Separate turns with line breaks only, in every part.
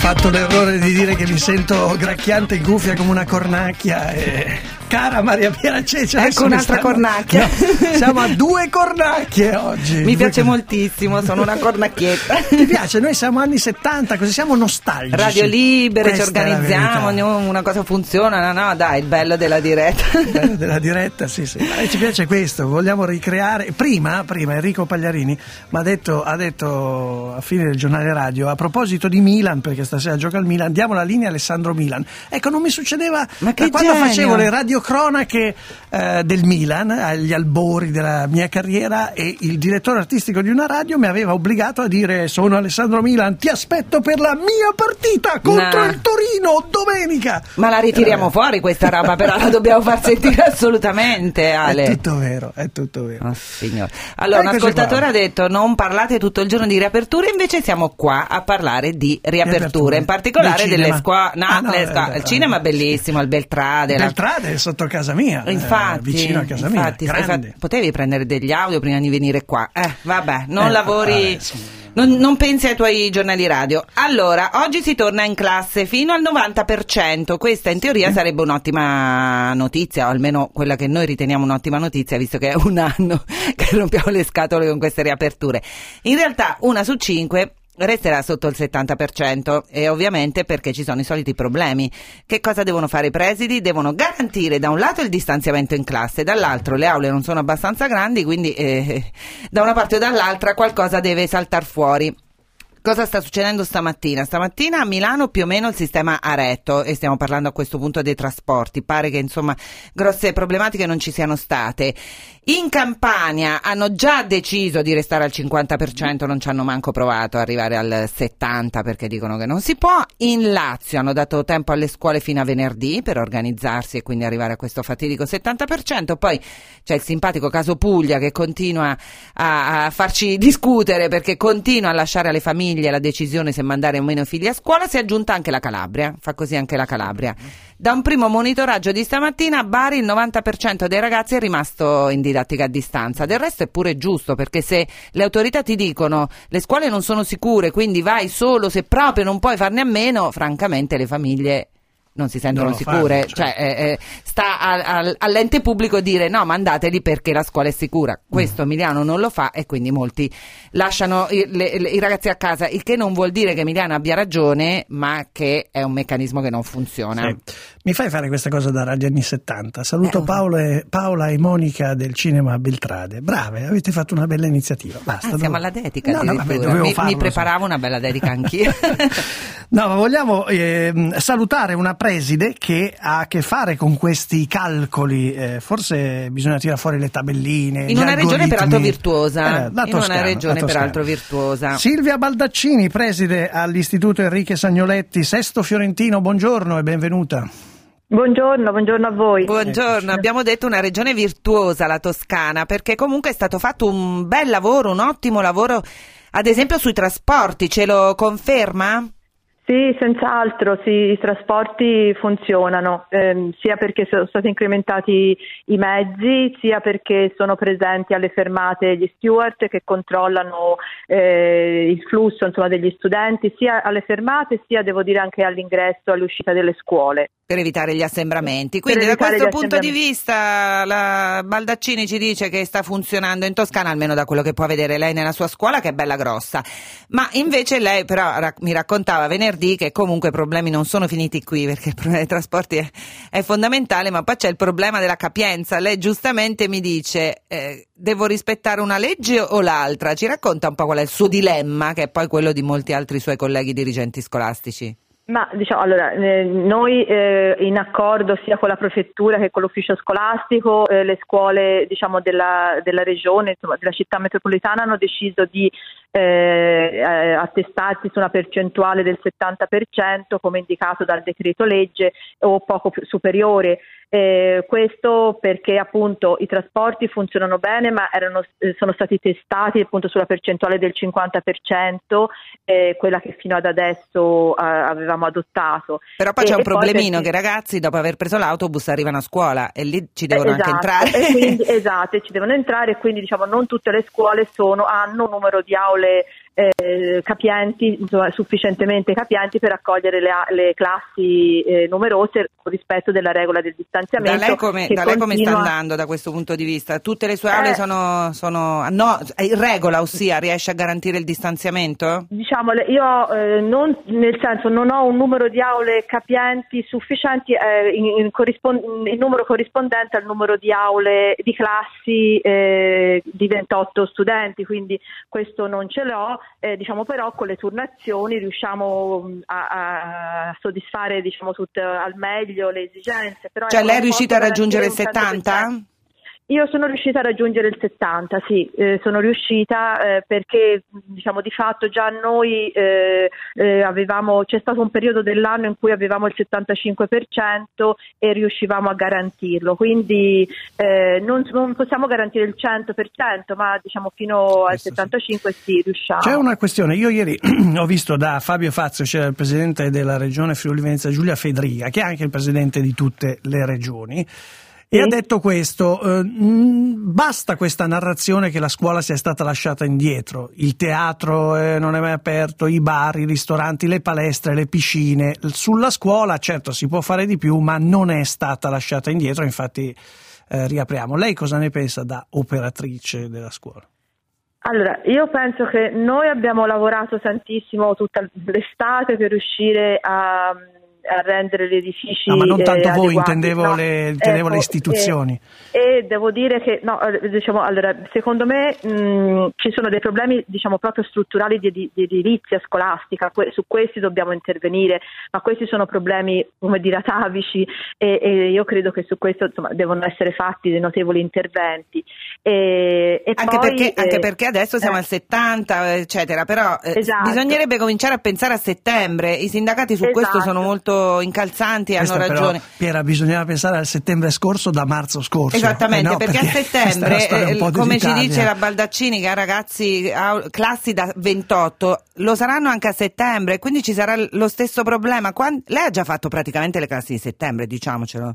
fatto l'errore di dire che mi sento gracchiante in cuffia come una cornacchia e... Cara Maria Piera Ceccia,
ecco un'altra stiamo... cornacchia.
No, siamo a due cornacchie oggi.
Mi piace moltissimo, sono una cornacchietta.
Ti piace? Noi siamo anni 70, così siamo nostalgici.
Radio libere, Questa ci organizziamo, una cosa funziona. No, no, dai, il bello della diretta.
Il bello della diretta, sì, sì. Ma ci piace questo, vogliamo ricreare. Prima, prima Enrico Pagliarini mi ha detto, ha detto a fine del giornale radio, a proposito di Milan, perché stasera gioca il Milan, diamo la linea Alessandro Milan. Ecco, non mi succedeva
Ma
che
da quando
genio. facevo le radio radiocronache eh, del Milan, agli albori della mia carriera, e il direttore artistico di una radio mi aveva obbligato a dire: Sono Alessandro Milan, ti aspetto per la mia partita contro no. il Torino domenica.
Ma la ritiriamo eh. fuori questa roba, però la dobbiamo far sentire assolutamente, Ale.
È tutto vero, è tutto vero.
Oh, allora, Eccoci un ascoltatore qua. ha detto: Non parlate tutto il giorno di riaperture, invece siamo qua a parlare di riaperture, riaperture. in particolare delle scuole. No, ah, no, eh, scu- il cinema bellissimo, il Beltrade.
Beltrade, la sotto casa mia,
eh, infatti,
eh, vicino a casa
infatti,
mia.
Fa- potevi prendere degli audio prima di venire qua. Eh, vabbè, non
eh,
lavori.
Vabbè,
non, non, pensi ai tuoi giornali radio. Allora, oggi si torna in classe fino al 90%. Questa in teoria sarebbe un'ottima notizia, o almeno quella che noi riteniamo un'ottima notizia, visto che è un anno che rompiamo le scatole con queste riaperture. In realtà, una su cinque resterà sotto il 70% e ovviamente perché ci sono i soliti problemi. Che cosa devono fare i presidi? Devono garantire da un lato il distanziamento in classe, dall'altro le aule non sono abbastanza grandi, quindi eh, da una parte o dall'altra qualcosa deve saltare fuori. Cosa sta succedendo stamattina? Stamattina a Milano più o meno il sistema ha retto e stiamo parlando a questo punto dei trasporti. Pare che insomma grosse problematiche non ci siano state. In Campania hanno già deciso di restare al 50%, non ci hanno manco provato ad arrivare al 70% perché dicono che non si può. In Lazio hanno dato tempo alle scuole fino a venerdì per organizzarsi e quindi arrivare a questo fatidico 70%. Poi c'è il simpatico caso Puglia che continua a, a farci discutere perché continua a lasciare alle famiglie la decisione se mandare o meno i figli a scuola. Si è aggiunta anche la Calabria, fa così anche la Calabria. Da un primo monitoraggio di stamattina a Bari il 90% dei ragazzi è rimasto in didattica a distanza. Del resto è pure giusto perché se le autorità ti dicono le scuole non sono sicure, quindi vai solo se proprio non puoi farne a meno, francamente le famiglie non si sentono non sicure, fanno, cioè, cioè eh, eh, sta a, a, all'ente pubblico dire no, mandateli perché la scuola è sicura. Questo mm. Emiliano non lo fa e quindi molti lasciano i, le, le, i, ragazzi a casa, il che non vuol dire che Emiliano abbia ragione, ma che è un meccanismo che non funziona.
Sì. Mi fai fare questa cosa da radio anni 70. Saluto eh, Paola, e, Paola, e, Monica del cinema Beltrade. Brave, avete fatto una bella iniziativa. Basta,
ah, siamo alla dedica. No, no, vabbè, mi, farlo, mi preparavo una bella dedica anch'io.
no, ma vogliamo eh, salutare una preside che ha a che fare con questi calcoli, eh, forse bisogna tirare fuori le tabelline.
In una regione peraltro virtuosa.
Eh, in Toscana,
una regione peraltro virtuosa.
Silvia Baldaccini, preside all'Istituto Enrique Sagnoletti, Sesto Fiorentino, buongiorno e benvenuta.
Buongiorno, buongiorno a voi.
Buongiorno, abbiamo detto una regione virtuosa la Toscana perché comunque è stato fatto un bel lavoro, un ottimo lavoro, ad esempio sui trasporti, ce lo conferma?
Sì, senz'altro, sì, i trasporti funzionano, ehm, sia perché sono stati incrementati i mezzi, sia perché sono presenti alle fermate gli steward che controllano eh, il flusso insomma, degli studenti, sia alle fermate sia devo dire anche all'ingresso e all'uscita delle scuole
per evitare gli assembramenti. Quindi da questo punto di vista la Baldaccini ci dice che sta funzionando in Toscana, almeno da quello che può vedere lei nella sua scuola, che è bella grossa. Ma invece lei però rac- mi raccontava venerdì che comunque i problemi non sono finiti qui, perché il problema dei trasporti è, è fondamentale, ma poi c'è il problema della capienza. Lei giustamente mi dice... Eh, devo rispettare una legge o l'altra? Ci racconta un po' qual è il suo dilemma, che è poi quello di molti altri suoi colleghi dirigenti scolastici.
Ma diciamo, allora, eh, noi eh, in accordo sia con la prefettura che con l'ufficio scolastico, eh, le scuole diciamo, della, della, regione, insomma, della città metropolitana hanno deciso di eh, eh, attestarsi su una percentuale del 70% come indicato dal decreto legge o poco superiore. Eh, questo perché appunto i trasporti funzionano bene ma erano, eh, sono stati testati appunto sulla percentuale del 50%, eh, quella che fino ad adesso eh, avevamo adottato.
Però poi c'è un problemino perché... che i ragazzi dopo aver preso l'autobus arrivano a scuola e lì ci devono esatto, anche entrare.
Quindi, esatto, ci devono entrare e quindi diciamo non tutte le scuole sono, hanno un numero di aule regole eh, capienti, insomma, sufficientemente capienti per accogliere le, le classi eh, numerose rispetto della regola del distanziamento.
Da lei come, da lei come sta andando da questo punto di vista? Tutte le sue aule eh, sono, sono no, in regola, ossia riesce a garantire il distanziamento?
Diciamo, io eh, non, nel senso non ho un numero di aule capienti sufficienti eh, in, in, corrispond- in, numero corrispondente al numero di aule di classi eh, di 28 studenti, quindi questo non ce l'ho eh, diciamo però con le turnazioni riusciamo mm, a, a soddisfare diciamo, tutte, al meglio le esigenze. Però
cioè lei è riuscita a raggiungere il 70%?
Io sono riuscita a raggiungere il 70, sì, eh, sono riuscita eh, perché diciamo di fatto già noi eh, eh avevamo, c'è stato un periodo dell'anno in cui avevamo il 75% e riuscivamo a garantirlo, quindi eh, non, non, possiamo garantire il 100%, ma diciamo fino al 75% sì, riusciamo.
C'è una questione, io ieri ho visto da Fabio Fazio, cioè il presidente della regione Friuli Venezia Giulia Fedriga, che è anche il presidente di tutte le regioni, e ha detto questo, eh, basta questa narrazione che la scuola sia stata lasciata indietro, il teatro eh, non è mai aperto, i bar, i ristoranti, le palestre, le piscine, sulla scuola certo si può fare di più ma non è stata lasciata indietro, infatti eh, riapriamo. Lei cosa ne pensa da operatrice della scuola?
Allora, io penso che noi abbiamo lavorato tantissimo tutta l'estate per riuscire a a rendere gli edifici.
No, ma non tanto
eh,
voi, intendevo, no, le, intendevo ecco, le, istituzioni.
E, e, devo dire che, no, eh, diciamo, allora, secondo me mh, ci sono dei problemi diciamo, proprio strutturali di, di, di edilizia scolastica, que- su questi dobbiamo intervenire, ma questi sono problemi, come dire, atavici e, e io credo che su questo insomma, devono essere fatti dei notevoli interventi.
E, anche, poi, perché, eh, anche, perché, adesso siamo eh, al 70, eccetera, però eh, esatto. bisognerebbe cominciare a pensare a settembre, i sindacati su esatto. questo sono molto molto incalzanti e hanno ragione.
Però, Piera, bisognava pensare al settembre scorso da marzo scorso.
Esattamente, eh no, perché, perché, a settembre, eh, come ci dice la Baldaccini, che ha ragazzi, classi da 28, lo saranno anche a settembre, quindi ci sarà lo stesso problema. Quando, lei ha già fatto praticamente le classi di settembre, diciamocelo.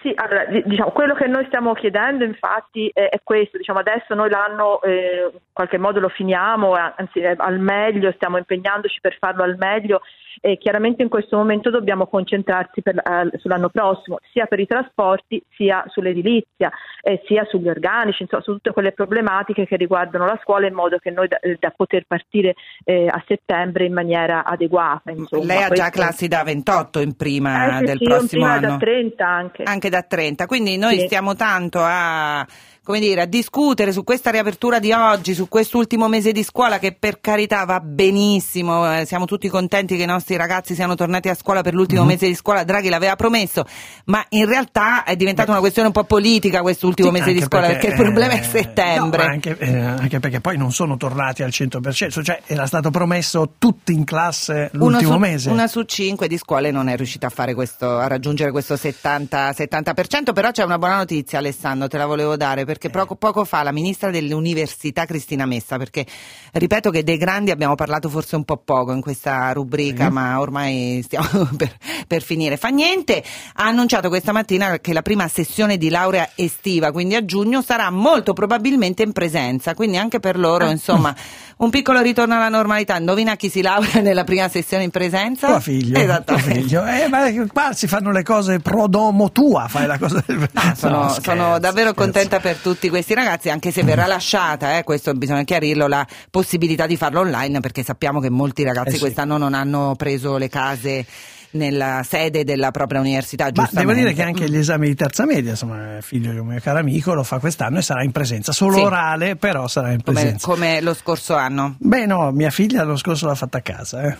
Sì, allora, diciamo, quello che noi stiamo chiedendo infatti è, è questo, diciamo, adesso noi l'anno eh, in qualche modo lo finiamo, anzi al meglio, stiamo impegnandoci per farlo al meglio e chiaramente in questo momento dobbiamo concentrarci per, eh, sull'anno prossimo, sia per i trasporti, sia sull'edilizia, eh, sia sugli organici, insomma, su tutte quelle problematiche che riguardano la scuola in modo che noi da, eh, da poter partire eh, a settembre in maniera adeguata. Insomma.
Lei ha già classi da 28 in prima
eh, sì,
del
sì,
prossimo prima
anno. da 30 anche.
Anche da 30, quindi noi sì. stiamo tanto a come dire, a discutere su questa riapertura di oggi, su quest'ultimo mese di scuola che per carità va benissimo, eh, siamo tutti contenti che i nostri ragazzi siano tornati a scuola per l'ultimo mm-hmm. mese di scuola, Draghi l'aveva promesso, ma in realtà è diventata una questione un po' politica quest'ultimo sì, mese di scuola perché, perché, il problema è settembre.
No, anche, eh, anche, perché poi non sono tornati al 100%, cioè era stato promesso tutti in classe l'ultimo
su,
mese.
Una su cinque di scuole non è riuscita a, fare questo, a raggiungere questo 70, 70%, però c'è una buona notizia Alessandro, te la volevo dare perché poco, poco fa la ministra dell'università Cristina Messa, perché ripeto che dei grandi abbiamo parlato forse un po' poco in questa rubrica, sì. ma ormai stiamo per, per, finire. Fa niente, ha annunciato questa mattina che la prima sessione di laurea estiva, quindi a giugno, sarà molto probabilmente in presenza, quindi anche per loro, ah. insomma, un piccolo ritorno alla normalità. Indovina chi si laurea nella prima sessione in presenza?
Tua figlio.
Esattamente.
Tuo figlio. Eh, ma qua si fanno le cose pro domo tua, fai la cosa del...
No, sono, sono davvero contenta per tutti questi questi ragazzi, anche se verrà lasciata, eh, questo bisogna chiarirlo, la possibilità di farlo online, perché sappiamo che molti ragazzi eh sì. quest'anno non hanno preso le case nella sede della propria università. Ma
devo dire che anche gli esami di terza media, insomma, figlio di un mio caro amico lo fa quest'anno e sarà in presenza, solo sì. orale, però sarà in presenza.
Come, come, lo scorso anno?
Beh, no, mia figlia lo scorso l'ha fatta a casa, eh.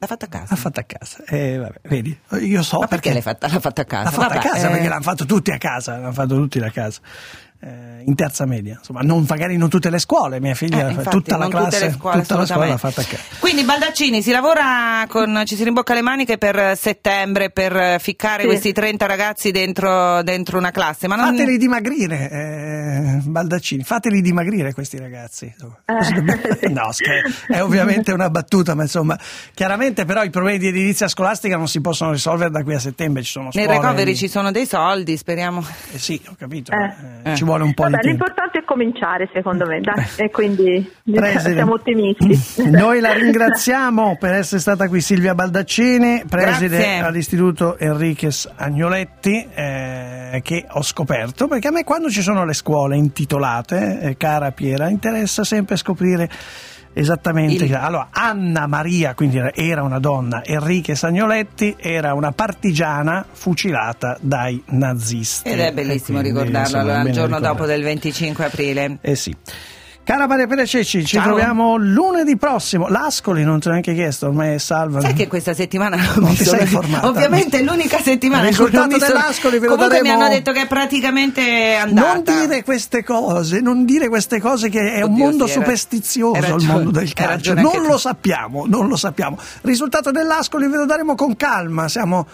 L'ha fatta a casa?
L'ha fatta a casa. Eh, vabbè, vedi, io so.
Ma perché, perché l'hai fatta, l'ha fatta a casa?
L'ha fatta
vabbè,
a casa
eh...
perché l'hanno fatto tutti a casa, l'hanno fatto tutti a casa eh, in terza media, insomma, non, magari non tutte le scuole, mia figlia,
eh, infatti,
tutta la classe,
scuole,
tutta la scuola l'ha fatta a casa.
Quindi Baldaccini si lavora con, ci si rimbocca le maniche per settembre per ficcare sì. questi 30 ragazzi dentro, dentro una classe. Ma non...
Fateli dimagrire, eh, Baldaccini, fateli dimagrire questi ragazzi. Eh. no, è ovviamente una battuta, ma insomma, chiaramente però i problemi di edilizia scolastica non si possono risolvere da qui a settembre, ci sono scuole.
Nel recovery ci sono dei soldi, speriamo.
Eh sì, ho capito. Eh. Ci vuole un po'
Vabbè,
di tempo.
l'importante è cominciare, secondo me, dai, e quindi
Preside.
siamo ottimisti.
Noi la ringraziamo per essere stata qui Silvia Baldaccini, preside
Grazie.
all'Istituto Enriquez Agnoletti, eh, che ho scoperto, perché a me quando ci sono le scuole intitolate, eh, cara Piera, interessa sempre scoprire esattamente.
Il-
Allora, Anna Maria, quindi era- una donna, Enriquez Agnoletti era una partigiana fucilata dai nazisti.
Ed è bellissimo
quindi,
ricordarlo
insomma,
allora, il giorno
ricordato.
dopo del 25 aprile.
Eh sì. Cara Maria Perececci, ci
Ciao.
troviamo lunedì prossimo. L'Ascoli non ti ho neanche chiesto, ormai è salva.
Sai che questa settimana non
Non
mi
ti
sono
sei informata?
Ovviamente è l'unica settimana cui non
risultato
mi sono-
dell'Ascoli ve lo
Comunque mi
daremo-
hanno detto che è praticamente andata.
Non dire queste cose, non dire queste cose che è un
Oddio,
mondo
sì,
superstizioso
hai
il
ragione,
mondo del calcio.
ragione
Non lo sappiamo, non lo sappiamo. Risultato dell'Ascoli ve lo daremo con calma. Siamo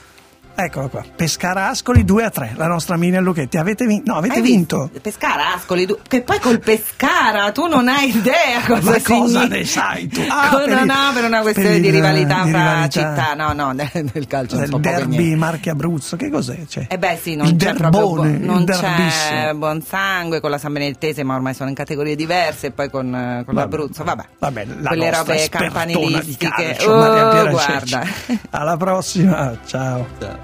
Eccolo qua, Pescara Ascoli 2 a 3, la nostra Mini Lucchetti. Avete vinto? No, avete
Hai
vinto.
visto? Pescara, Ascoli, tu- che poi col Pescara tu non hai idea cosa
Ma cosa ne sai tu? Ah,
Co-
per
no, no, per una questione
per
di
il-
rivalità
di
fra
rivalità.
città, no, no, del, calcio
Del derby. Marche Abruzzo, che cos'è? Cioè,
Eh beh sì, non
il
c'è
derbone,
bu- non c'è buon sangue con la San Benedettese, ma ormai sono in categorie diverse, e poi con, eh, con
Vabbè.
l'Abruzzo, vabbè.
Vabbè, la
Quelle robe
di
campanilistiche.
calcio,
Oh, guarda.
Alla prossima, ciao.
Ciao.